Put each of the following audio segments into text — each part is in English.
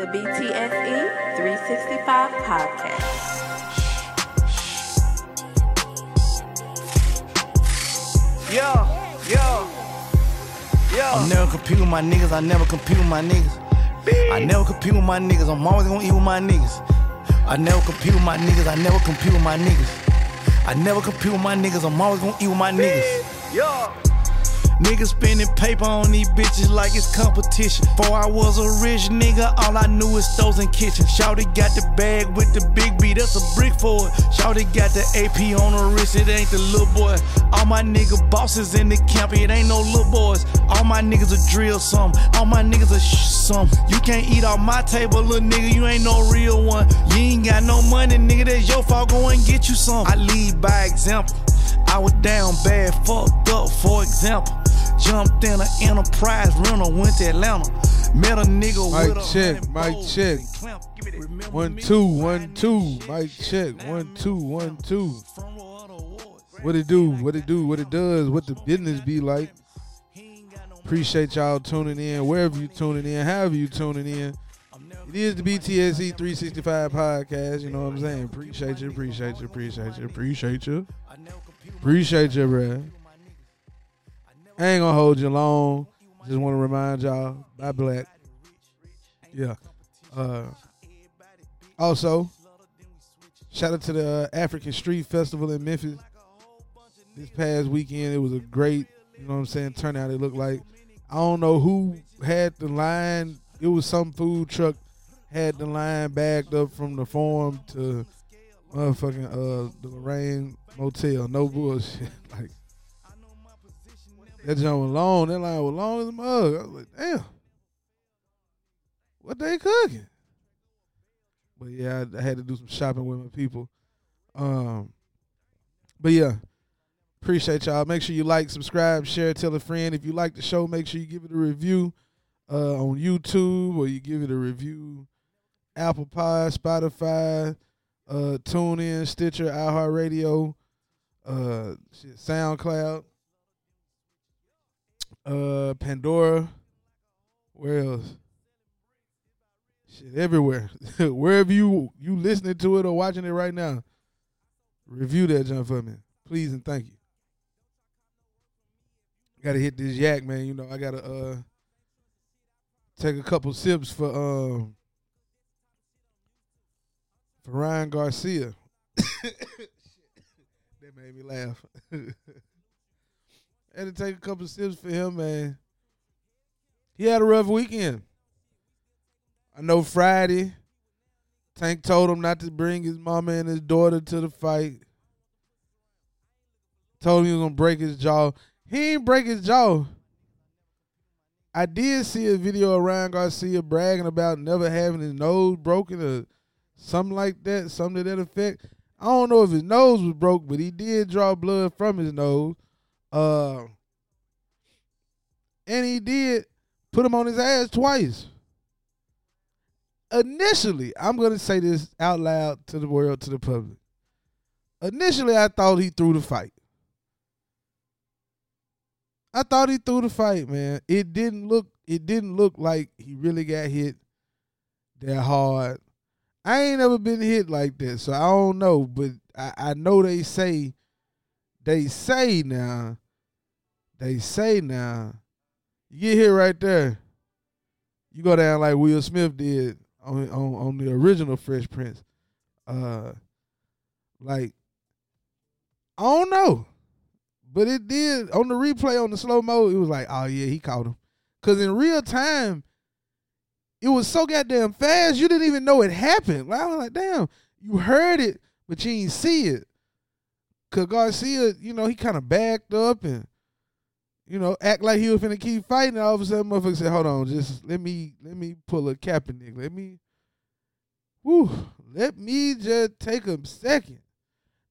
The BTSE 365 podcast. Yeah, yeah, yeah. I never compete with my niggas, I never compete with my niggas. I never compete with my niggas, I'm always gonna eat with my niggas. I never compete with my niggas, I never compete with my niggas. I never compete with my niggas, I'm always gonna eat with my niggas. Yeah. Niggas spending paper on these bitches like it's competition. Before I was a rich nigga, all I knew was stores and kitchen. Shouty got the bag with the big B, that's a brick for it. Shouty got the AP on her wrist, it ain't the little boy. All my nigga bosses in the camp, it ain't no little boys. All my niggas a drill some, all my niggas a sh some. You can't eat off my table, little nigga, you ain't no real one. You ain't got no money, nigga, that's your fault, go and get you some. I lead by example. I was down bad, fucked up, for example. Jumped in an enterprise rental, went to Atlanta. Met a nigga Mic with a check, mic bowls check. and clamp. Give it- remember One two, one two. Mic check. One two, one two. Front row of the. What it do? What it do? What it does? What the business be like? Appreciate y'all tuning in. Wherever you tuning in, however you tuning in. It is the BTSE 365 podcast. You know what I'm saying? Appreciate you. Appreciate you. Appreciate you. Appreciate you. Appreciate you, bruh. I ain't gonna hold you long. Just want to remind y'all, buy black. Yeah. Uh, also, shout out to the African Street Festival in Memphis. This past weekend, it was a great, you know what I'm saying, turnout. It looked like. I don't know who had the line. It was some food truck had the line bagged up from the farm to motherfucking uh the Lorraine Motel. No bullshit. like that joint was long. That line was long as a mug. I was like, damn. What they cooking? But yeah, I, I had to do some shopping with my people. Um, but yeah, appreciate y'all. Make sure you like, subscribe, share, tell a friend. If you like the show, make sure you give it a review uh, on YouTube or you give it a review Apple Pie, Spotify, uh, TuneIn, Stitcher, iHeartRadio, uh, SoundCloud, uh, Pandora. Where else? Shit, everywhere. Wherever you you listening to it or watching it right now, review that John for me, please and thank you. Got to hit this yak, man. You know I gotta uh take a couple sips for um for Ryan Garcia. that made me laugh. had to take a couple sips for him, man. He had a rough weekend. I know Friday, Tank told him not to bring his mama and his daughter to the fight. Told him he was gonna break his jaw. He ain't break his jaw. I did see a video of Ryan Garcia bragging about never having his nose broken or something like that, something to that effect. I don't know if his nose was broke, but he did draw blood from his nose. Uh, and he did put him on his ass twice. Initially, I'm going to say this out loud to the world, to the public. Initially, I thought he threw the fight. I thought he threw the fight, man. It didn't look it didn't look like he really got hit that hard. I ain't never been hit like that, so I don't know. But I, I know they say they say now, they say now, you get hit right there, you go down like Will Smith did on on, on the original Fresh Prince. Uh like I don't know. But it did on the replay on the slow mo. It was like, oh yeah, he caught him. Cause in real time, it was so goddamn fast. You didn't even know it happened. Like, I was like, damn, you heard it, but you didn't see it. Cause Garcia, you know, he kind of backed up and, you know, act like he was finna keep fighting. All of a sudden, motherfucker said, "Hold on, just let me let me pull a Kaepernick. Let me, whoo, let me just take a second.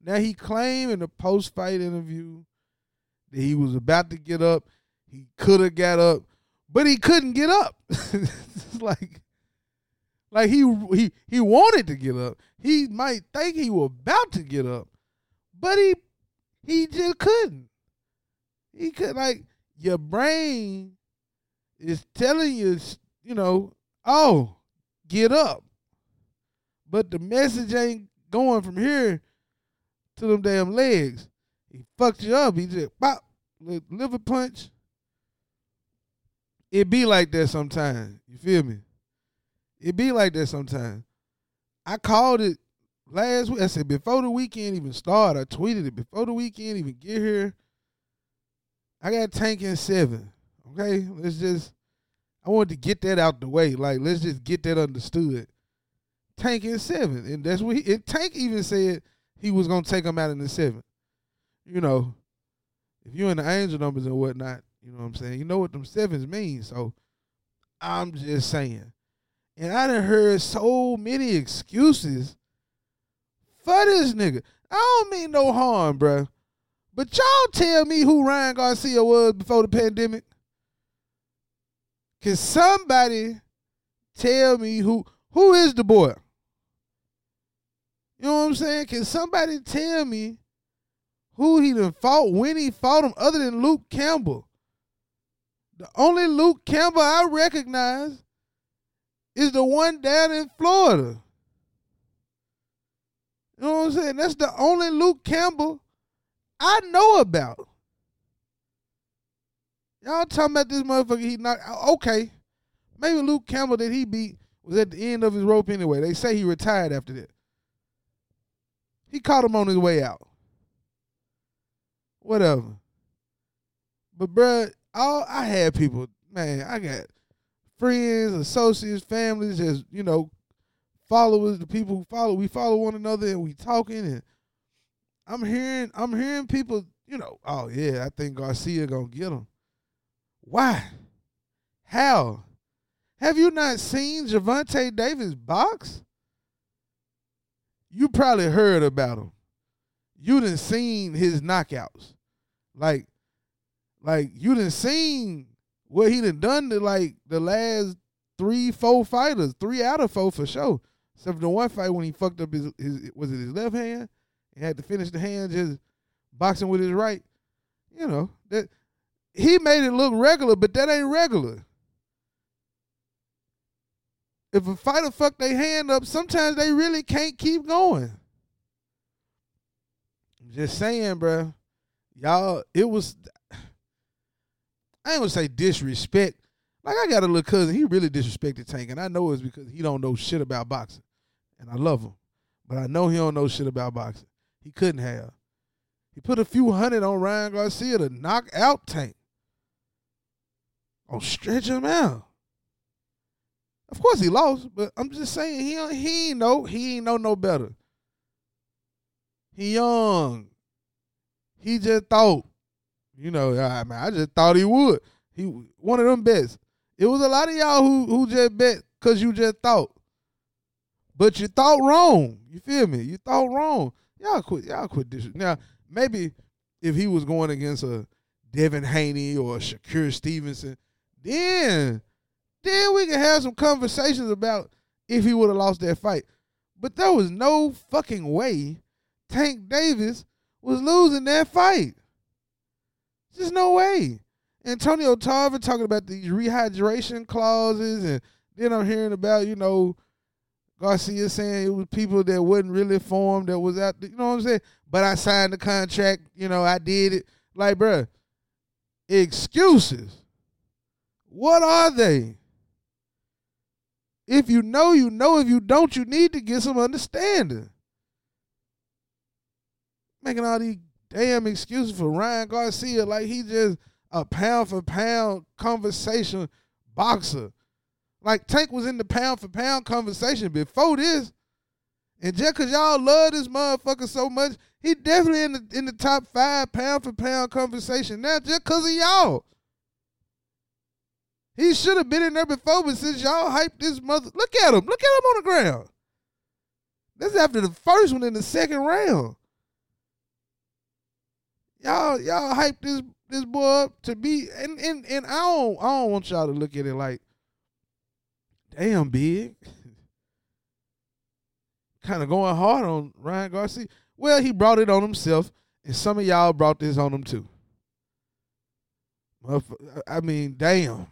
Now he claimed in the post fight interview that he was about to get up. He could have got up, but he couldn't get up. It's like, like he he he wanted to get up. He might think he was about to get up, but he he just couldn't. He could like your brain is telling you, you know, oh, get up. But the message ain't going from here to them damn legs. He fucked you up. He just pop, liver punch. It be like that sometimes. You feel me? It be like that sometimes. I called it last week. I said before the weekend even start. I tweeted it before the weekend even get here. I got Tank in seven. Okay, let's just. I wanted to get that out the way. Like, let's just get that understood. Tank in seven, and that's what he. And Tank even said he was gonna take him out in the seven. You know, if you're in the angel numbers and whatnot, you know what I'm saying. You know what them sevens mean. So, I'm just saying. And I done heard so many excuses for this nigga. I don't mean no harm, bro. But y'all tell me who Ryan Garcia was before the pandemic. Can somebody tell me who who is the boy? You know what I'm saying? Can somebody tell me who he done fought, when he fought him, other than Luke Campbell? The only Luke Campbell I recognize is the one down in Florida. You know what I'm saying? That's the only Luke Campbell I know about. Y'all talking about this motherfucker he not uh, okay. Maybe Luke Campbell that he beat was at the end of his rope anyway. They say he retired after that. He caught him on his way out. Whatever. But bruh, all I had people, man, I got friends, associates, families, just, you know, followers, the people who follow, we follow one another and we talking and I'm hearing I'm hearing people, you know, oh yeah, I think Garcia gonna get him. Why? How? Have you not seen Gervonta Davis box? You probably heard about him. You didn't seen his knockouts. Like, like you didn't seen what he done done to like the last three, four fighters, three out of four for sure. Except for the one fight when he fucked up his, his was it his left hand and had to finish the hand just boxing with his right. You know that he made it look regular, but that ain't regular. If a fighter fuck their hand up, sometimes they really can't keep going. I'm just saying, bro. Y'all, it was. I ain't gonna say disrespect. Like I got a little cousin, he really disrespected Tank, and I know it's because he don't know shit about boxing and I love him. But I know he don't know shit about boxing. He couldn't have. He put a few hundred on Ryan Garcia to knock out Tank. Oh, stretch him out. Of course he lost, but I'm just saying he he ain't know he ain't know no better. He young. He just thought, you know, I mean, I just thought he would. He one of them bets. It was a lot of y'all who who just bet because you just thought. But you thought wrong. You feel me? You thought wrong. Y'all quit. Y'all quit this. Now maybe if he was going against a Devin Haney or a Shakur Stevenson, then then we can have some conversations about if he would have lost that fight. But there was no fucking way Tank Davis was losing that fight. Just no way. Antonio Tarver talking about these rehydration clauses, and then I'm hearing about you know Garcia saying it was people that wasn't really formed that was out. There, you know what I'm saying? But I signed the contract. You know, I did it. Like, bruh, excuses. What are they? If you know, you know. If you don't, you need to get some understanding. Making all these damn excuses for Ryan Garcia like he just a pound for pound conversation boxer. Like Tank was in the pound for pound conversation before this. And just cause y'all love this motherfucker so much, he definitely in the in the top five pound for pound conversation now, just cause of y'all. He should have been in there before, but since y'all hyped this mother, look at him, look at him on the ground. That's after the first one in the second round. Y'all, y'all hyped this this boy up to be, and and and I don't I don't want y'all to look at it like damn big. kind of going hard on Ryan Garcia. Well, he brought it on himself, and some of y'all brought this on him too. I mean, damn.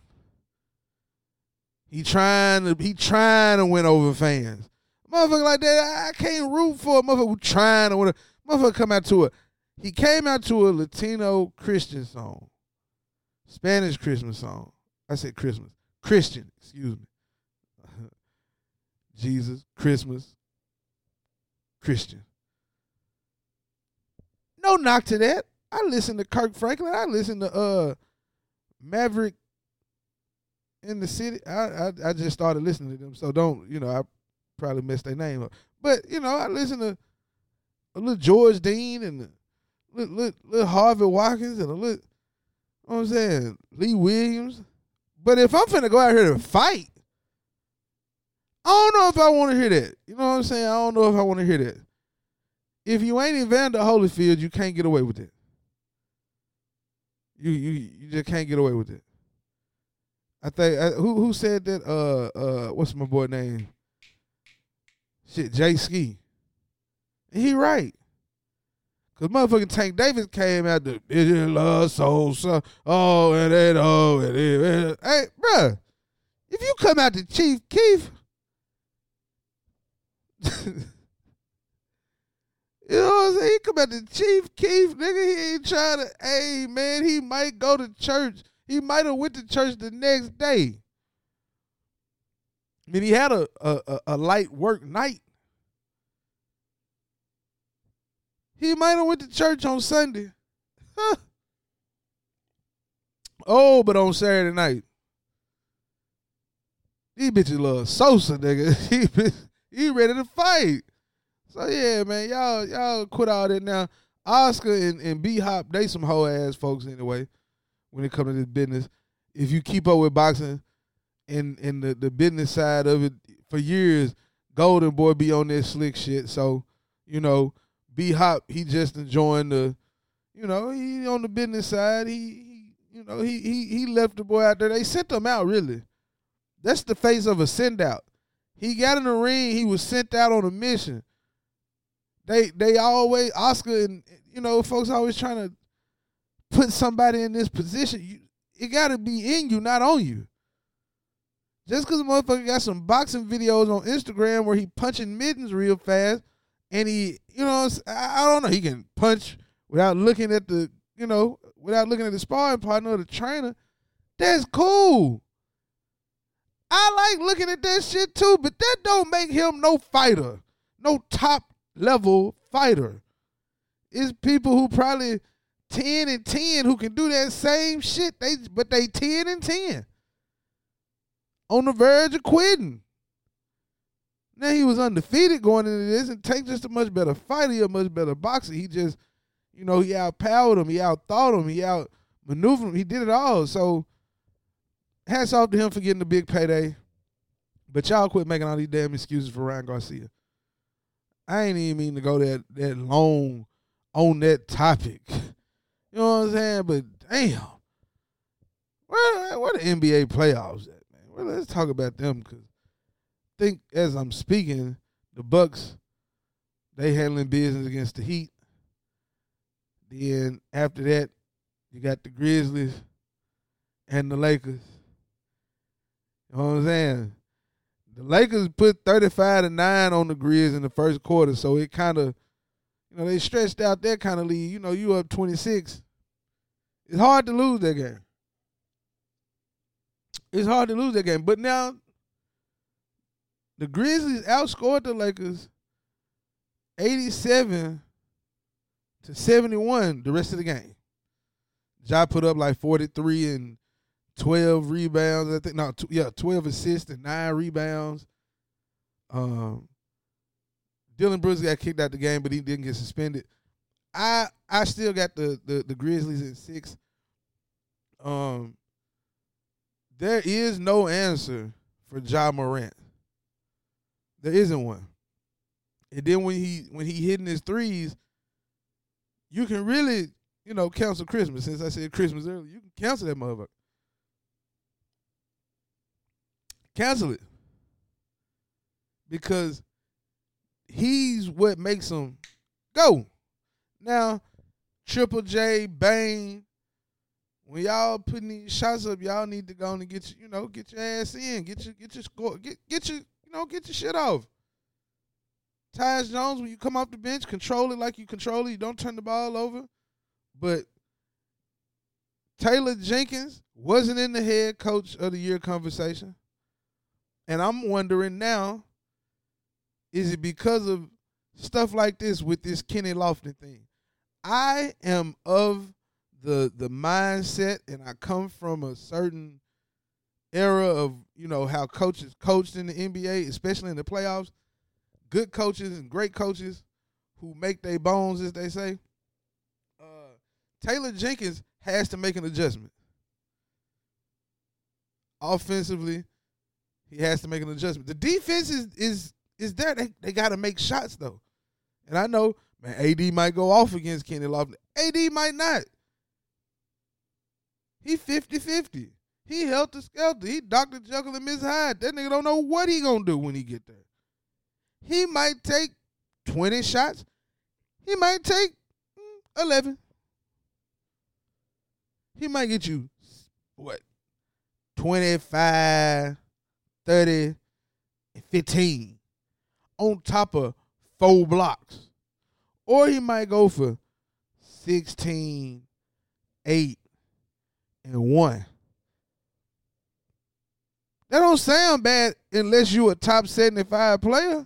He trying to he trying to win over fans. Motherfucker like that, I can't root for a motherfucker who trying to win. A, motherfucker come out to a he came out to a Latino Christian song, Spanish Christmas song. I said Christmas Christian, excuse me. Jesus Christmas Christian. No knock to that. I listen to Kirk Franklin. I listen to uh Maverick in the city. I, I I just started listening to them, so don't you know I probably messed their name up. But you know I listen to a little George Dean and a little, little, little Harvey Watkins and a little. You know what I'm saying Lee Williams. But if I'm finna go out here to fight, I don't know if I want to hear that. You know what I'm saying? I don't know if I want to hear that. If you ain't Evander Holyfield, you can't get away with it. You you you just can't get away with it. I think uh, who who said that? Uh uh, what's my boy name? Shit, Jay Ski. He right. Cause motherfucking Tank Davis came out the bitch love soul so oh and then oh and then hey bruh, if you come out to Chief Keef, You know what I'm saying? He come at the Chief Keef, nigga. He ain't trying to. Hey, man, he might go to church. He might have went to church the next day. I mean, he had a a, a light work night. He might have went to church on Sunday. Huh. Oh, but on Saturday night, these bitches love Sosa, nigga. He, ready to fight. So yeah, man, y'all y'all quit all that now. Oscar and, and B Hop, they some hoe ass folks anyway. When it comes to this business, if you keep up with boxing and and the, the business side of it for years, Golden Boy be on this slick shit. So you know, B Hop he just enjoying the, you know, he on the business side. He, he you know he he he left the boy out there. They sent him out really. That's the face of a send out. He got in the ring. He was sent out on a mission. They they always Oscar and you know folks always trying to put somebody in this position. You, it got to be in you, not on you. Just because motherfucker got some boxing videos on Instagram where he punching mittens real fast, and he, you know, I, I don't know, he can punch without looking at the, you know, without looking at the sparring partner or the trainer. That's cool. I like looking at that shit too, but that don't make him no fighter, no top level fighter. It's people who probably 10 and 10 who can do that same shit, they but they 10 and 10. On the verge of quitting. Now he was undefeated going into this and Tank just a much better fighter, a much better boxer. He just, you know, he outpowered him, he outthought him, he outmaneuvered him, he did it all. So hats off to him for getting the big payday. But y'all quit making all these damn excuses for Ryan Garcia. I ain't even mean to go that that long on that topic. You know what I'm saying? But damn, where where the NBA playoffs at, man? Well, let's talk about them because I think as I'm speaking, the Bucks they handling business against the Heat. Then after that, you got the Grizzlies and the Lakers. You know what I'm saying? The Lakers put 35 to 9 on the Grizz in the first quarter, so it kind of, you know, they stretched out that kind of lead. You know, you up 26. It's hard to lose that game. It's hard to lose that game. But now, the Grizzlies outscored the Lakers 87 to 71 the rest of the game. Ja put up like 43 and 12 rebounds. I think no, t- yeah, 12 assists and nine rebounds. Um, Dillon Brooks got kicked out the game, but he didn't get suspended. I I still got the the, the Grizzlies in six. Um, there is no answer for Ja Morant. There isn't one. And then when he when he hitting his threes, you can really you know cancel Christmas. Since I said Christmas earlier, you can cancel that motherfucker. Cancel it. Because he's what makes them go. Now, Triple J, Bane, when y'all putting these shots up, y'all need to go and get your, you know, get your ass in, get your get your score, get get your you know, get your shit off. Tyus Jones, when you come off the bench, control it like you control it. You don't turn the ball over. But Taylor Jenkins wasn't in the head coach of the year conversation. And I'm wondering now, is it because of stuff like this with this Kenny Lofton thing? I am of the the mindset and I come from a certain era of, you know, how coaches coached in the NBA, especially in the playoffs. Good coaches and great coaches who make their bones, as they say. Uh, Taylor Jenkins has to make an adjustment. Offensively, he has to make an adjustment. The defense is is is there. They they got to make shots though, and I know man, AD might go off against Kenny Lofton. AD might not. He 50-50. He helter skelter. He Dr. Jekyll and Miss Hyde. That nigga don't know what he gonna do when he get there. He might take 20 shots. He might take mm, 11. He might get you what 25, 30, and 15 on top of four blocks. Or he might go for 16, 8, and 1. That don't sound bad unless you a top 75 player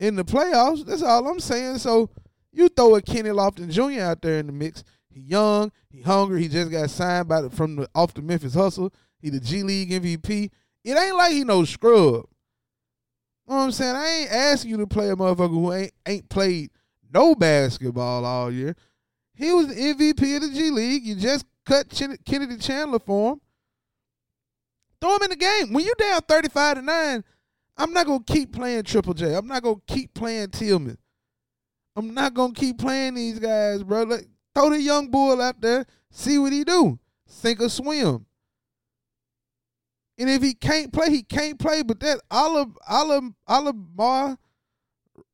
in the playoffs. That's all I'm saying. So you throw a Kenny Lofton Jr. out there in the mix. He young, he hungry. He just got signed by the, from the off the Memphis Hustle. He the G League MVP. It ain't like he no scrub. You know what I'm saying? I ain't asking you to play a motherfucker who ain't ain't played no basketball all year. He was the MVP of the G League. You just cut Kennedy Chandler for him. Throw him in the game. When you down 35 to 9, I'm not gonna keep playing Triple J. I'm not gonna keep playing Tillman. I'm not gonna keep playing these guys, bro. Like, throw the young bull out there, see what he do. Sink or swim. And if he can't play, he can't play. But that Olive Olive Olimar,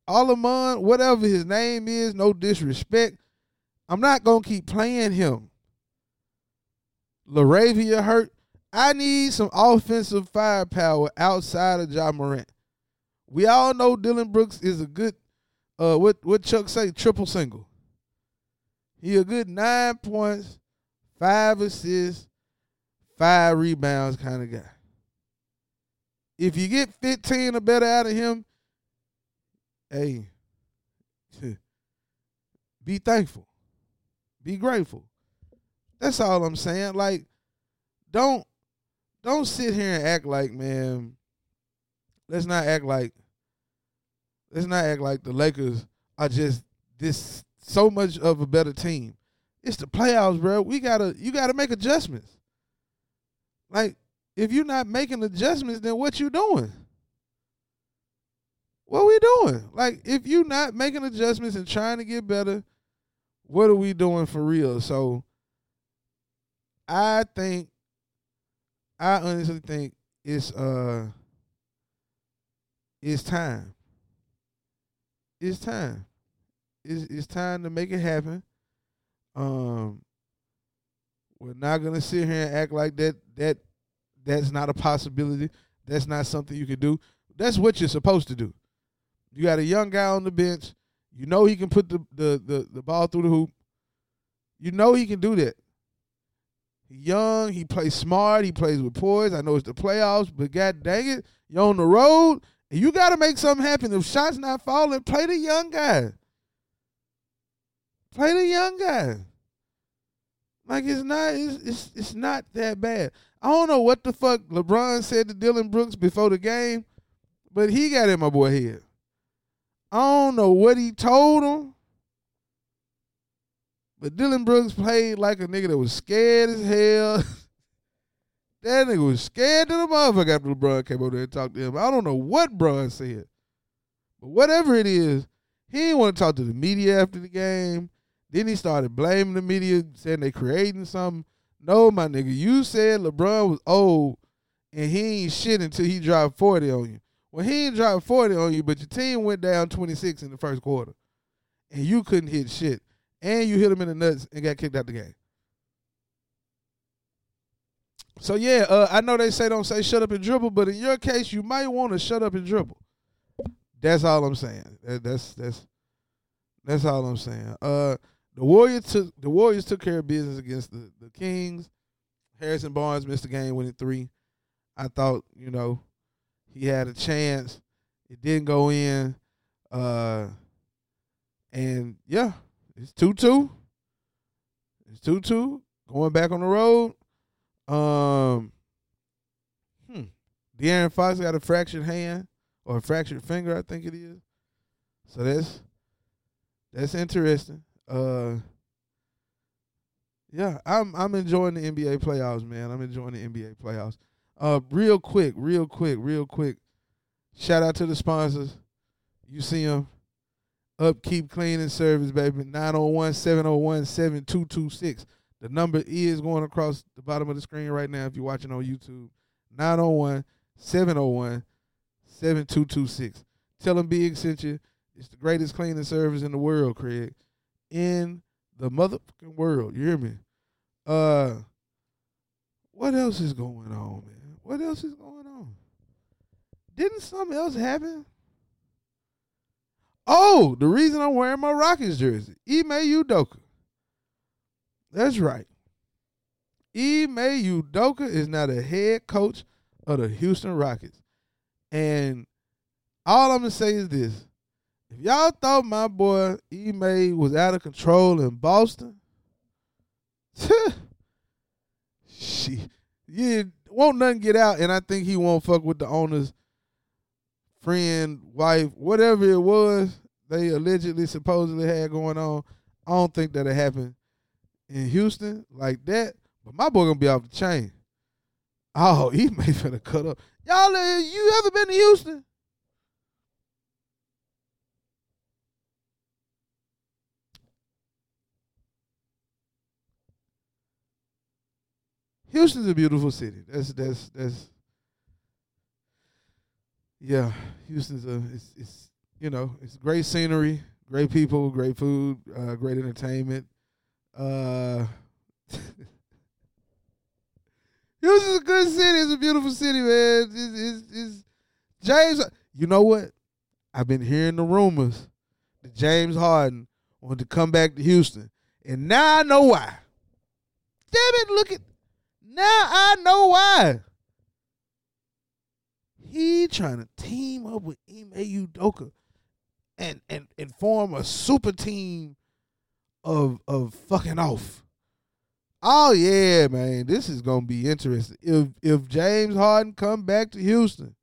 Olimon, whatever his name is, no disrespect. I'm not gonna keep playing him. LaRavia hurt. I need some offensive firepower outside of Ja Morant. We all know Dillon Brooks is a good uh what what Chuck say, triple single. He a good nine points, five assists, five rebounds kind of guy. If you get 15 or better out of him, hey, be thankful. Be grateful. That's all I'm saying. Like, don't don't sit here and act like, man, let's not act like let's not act like the Lakers are just this so much of a better team. It's the playoffs, bro. We gotta you gotta make adjustments. Like, if you're not making adjustments, then what you doing? What we doing? Like, if you're not making adjustments and trying to get better, what are we doing for real? So I think I honestly think it's uh it's time. It's time. It's it's time to make it happen. Um we're not gonna sit here and act like that that that's not a possibility. That's not something you can do. That's what you're supposed to do. You got a young guy on the bench. You know he can put the the the, the ball through the hoop. You know he can do that. He young, he plays smart, he plays with poise. I know it's the playoffs, but god dang it, you're on the road and you gotta make something happen. If shots not falling, play the young guy. Play the young guy. Like it's not it's, it's it's not that bad. I don't know what the fuck LeBron said to Dillon Brooks before the game, but he got in my boy head. I don't know what he told him. But Dillon Brooks played like a nigga that was scared as hell. that nigga was scared to the motherfucker after LeBron came over there and talked to him. I don't know what Bron said. But whatever it is, he didn't want to talk to the media after the game. Then he started blaming the media, saying they creating something. No, my nigga, you said LeBron was old and he ain't shit until he dropped 40 on you. Well, he ain't dropped 40 on you, but your team went down 26 in the first quarter. And you couldn't hit shit and you hit him in the nuts and got kicked out the game. So yeah, uh, I know they say don't say shut up and dribble, but in your case, you might want to shut up and dribble. That's all I'm saying. That, that's that's that's all I'm saying. Uh, the Warriors took the Warriors took care of business against the, the Kings. Harrison Barnes missed the game winning three. I thought, you know, he had a chance. It didn't go in. Uh and yeah, it's two two. It's two two. Going back on the road. Um hmm. De'Aaron Fox got a fractured hand or a fractured finger, I think it is. So that's that's interesting. Uh yeah, I'm I'm enjoying the NBA playoffs, man. I'm enjoying the NBA playoffs. Uh real quick, real quick, real quick. Shout out to the sponsors. You see them. Upkeep Cleaning Service, baby. 901-701-7226. The number is going across the bottom of the screen right now if you're watching on YouTube. 901-701-7226. Tell them Bigg sent you. It's the greatest cleaning service in the world, Craig. In the motherfucking world. You hear me? Uh what else is going on, man? What else is going on? Didn't something else happen? Oh, the reason I'm wearing my Rockets jersey. Ime Udoka. That's right. Ime Udoka is now the head coach of the Houston Rockets. And all I'm gonna say is this. If y'all thought my boy Ime was out of control in Boston, she yeah, won't nothing get out, and I think he won't fuck with the owner's friend, wife, whatever it was they allegedly supposedly had going on. I don't think that it happened in Houston like that. But my boy gonna be off the chain. Oh, he may finna cut up. Y'all, uh, you ever been to Houston? Houston's a beautiful city. That's that's that's yeah. Houston's a it's it's you know it's great scenery, great people, great food, uh, great entertainment. Uh, Houston's a good city. It's a beautiful city, man. It's, it's, it's James. You know what? I've been hearing the rumors that James Harden wanted to come back to Houston, and now I know why. Damn it! Look at now I know why. He trying to team up with Ime Udoka and and and form a super team of of fucking off. Oh yeah, man, this is gonna be interesting. If if James Harden come back to Houston,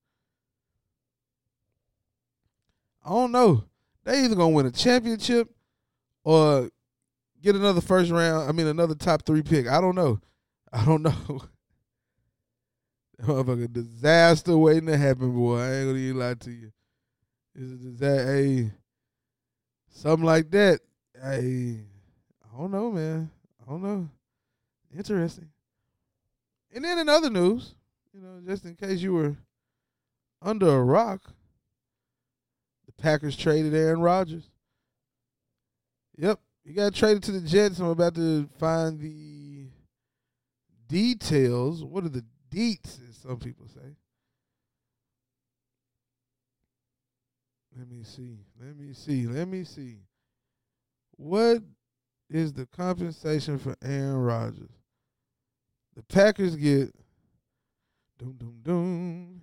I don't know. They either gonna win a championship or get another first round. I mean, another top three pick. I don't know. I don't know. Motherfucker, disaster waiting to happen, boy. I ain't gonna even lie to you. Is that Hey, something like that. Hey, I don't know, man. I don't know. Interesting. And then in other news, you know, just in case you were under a rock, the Packers traded Aaron Rodgers. Yep, he got traded to the Jets. I'm about to find the details. What are the deets, as some people say? Let me see. Let me see. Let me see. What is the compensation for Aaron Rodgers? The Packers get doom doom doom.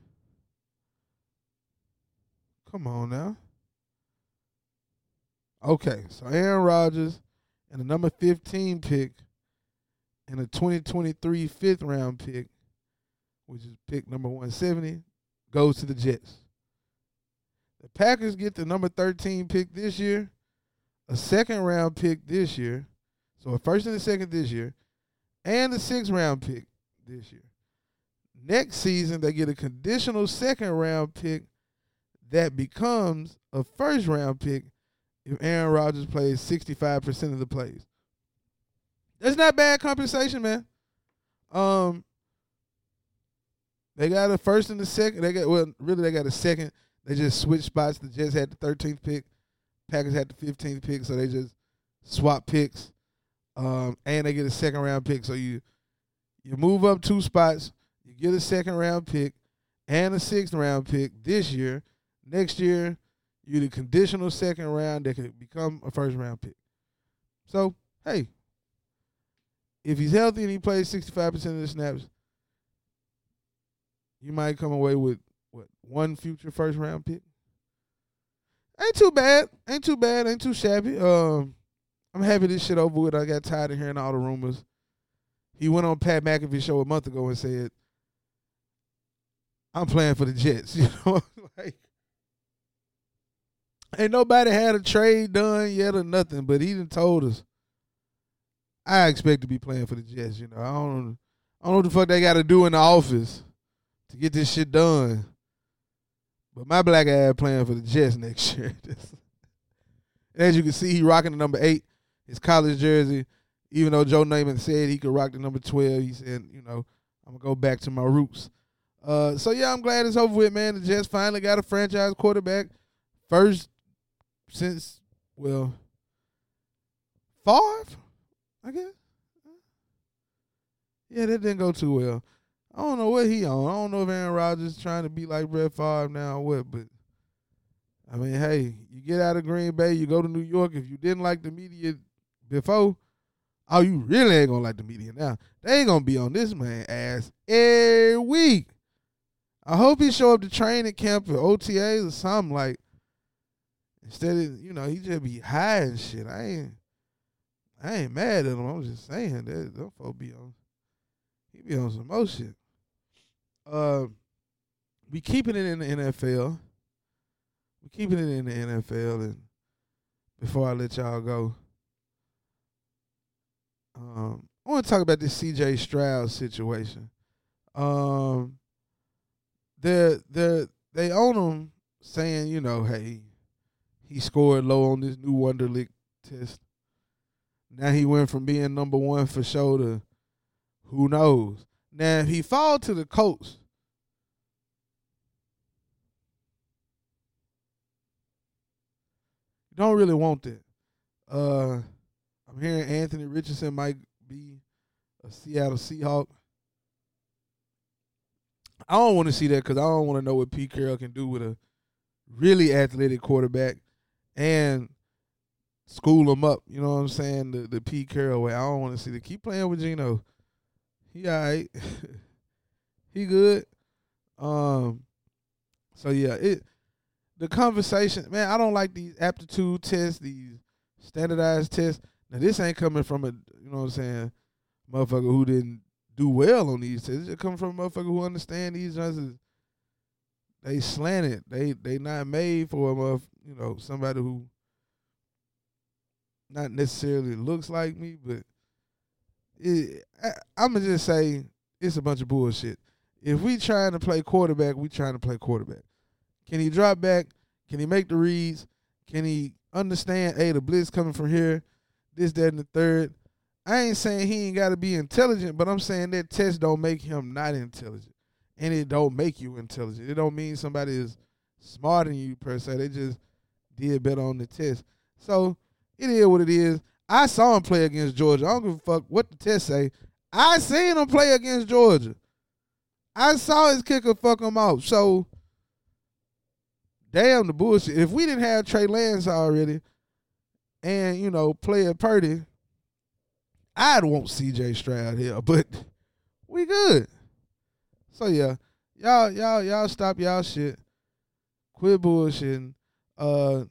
Come on now. Okay, so Aaron Rodgers and the number 15 pick and a 2023 fifth round pick, which is pick number 170, goes to the Jets. The Packers get the number 13 pick this year, a second round pick this year, so a first and a second this year, and a sixth round pick this year. Next season, they get a conditional second round pick that becomes a first round pick if Aaron Rodgers plays 65% of the plays. That's not bad compensation, man. Um, they got a first and a second. They got well, really, they got a second. They just switched spots. The Jets had the 13th pick, Packers had the 15th pick, so they just swap picks. Um, and they get a second round pick. So you You move up two spots. You get a second round pick and a sixth round pick this year. Next year, you the conditional second round that could become a first round pick. So, hey, if he's healthy and he plays 65% of the snaps, you might come away with what one future first round pick. Ain't too bad. Ain't too bad. Ain't too shabby. Um, I'm happy this shit over with. I got tired of hearing all the rumors. He went on Pat McAfee show a month ago and said, "I'm playing for the Jets." You know, like ain't nobody had a trade done yet or nothing, but he done told us. I expect to be playing for the Jets. You know, I don't, I don't know what the fuck they got to do in the office to get this shit done. But my black ass playing for the Jets next year. As you can see, he rocking the number eight, his college jersey. Even though Joe Namath said he could rock the number twelve, he said, you know, I'm gonna go back to my roots. Uh, so yeah, I'm glad it's over with, man. The Jets finally got a franchise quarterback, first since well, Favre, I guess. Uh, yeah, that didn't go too well. I don't know what he on. I don't know if Aaron Rodgers trying to be like Brett Favre now or what, but I mean, hey, you get out of Green Bay, you go to New York. If you didn't like the media before, oh, you really ain't gonna like the media now. They ain't gonna be on this man ass every week. I hope he show up to training camp or OTAs or something like. Instead of you know he just be high and shit. I ain't, I ain't mad at him. I'm just saying that them folks be on, he be on some more shit. Uh, we keeping it in the NFL. We keeping it in the NFL, and before I let y'all go, um, I want to talk about this C.J. Stroud situation. Um, they they they own him saying, you know, hey, he scored low on this new Wonderlic test. Now he went from being number one for sure to who knows. Now if he fall to the Colts, you don't really want that. Uh, I'm hearing Anthony Richardson might be a Seattle Seahawk. I don't want to see that because I don't want to know what Pete Carroll can do with a really athletic quarterback and school him up. You know what I'm saying? The the Pete Carroll way. I don't want to see the keep playing with Geno. He all right. he good. Um. So yeah, it the conversation, man. I don't like these aptitude tests, these standardized tests. Now this ain't coming from a you know what I'm saying, motherfucker who didn't do well on these tests. It coming from a motherfucker who understand these is they slanted. They they not made for a motherf- you know somebody who not necessarily looks like me, but it, I, I'm gonna just say it's a bunch of bullshit. If we trying to play quarterback, we trying to play quarterback. Can he drop back? Can he make the reads? Can he understand? Hey, the blitz coming from here, this, that, and the third. I ain't saying he ain't got to be intelligent, but I'm saying that test don't make him not intelligent, and it don't make you intelligent. It don't mean somebody is smarter than you per se. They just did better on the test. So it is what it is. I saw him play against Georgia. I don't give a fuck what the test say. I seen him play against Georgia. I saw his kicker fuck him off. So damn the bullshit. If we didn't have Trey Lance already, and you know play a Purdy, I'd want C.J. Stroud here. But we good. So yeah, y'all y'all y'all stop y'all shit. Quit bullshitting. Uh,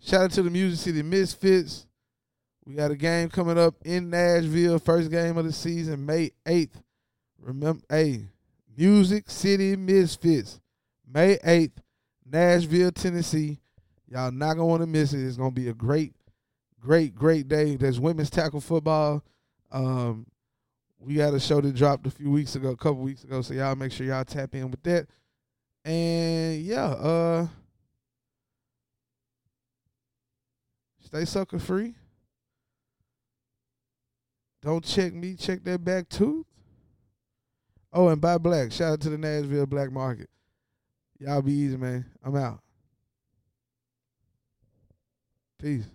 shout out to the Music City Misfits. We got a game coming up in Nashville, first game of the season, May 8th. Remember, hey, Music City Misfits, May 8th, Nashville, Tennessee. Y'all not gonna want to miss it. It's gonna be a great, great, great day. There's women's tackle football. Um, we got a show that dropped a few weeks ago, a couple weeks ago. So y'all make sure y'all tap in with that. And yeah, uh, stay sucker free. Don't check me, check that back tooth. Oh, and buy black. Shout out to the Nashville Black Market. Y'all be easy, man. I'm out. Peace.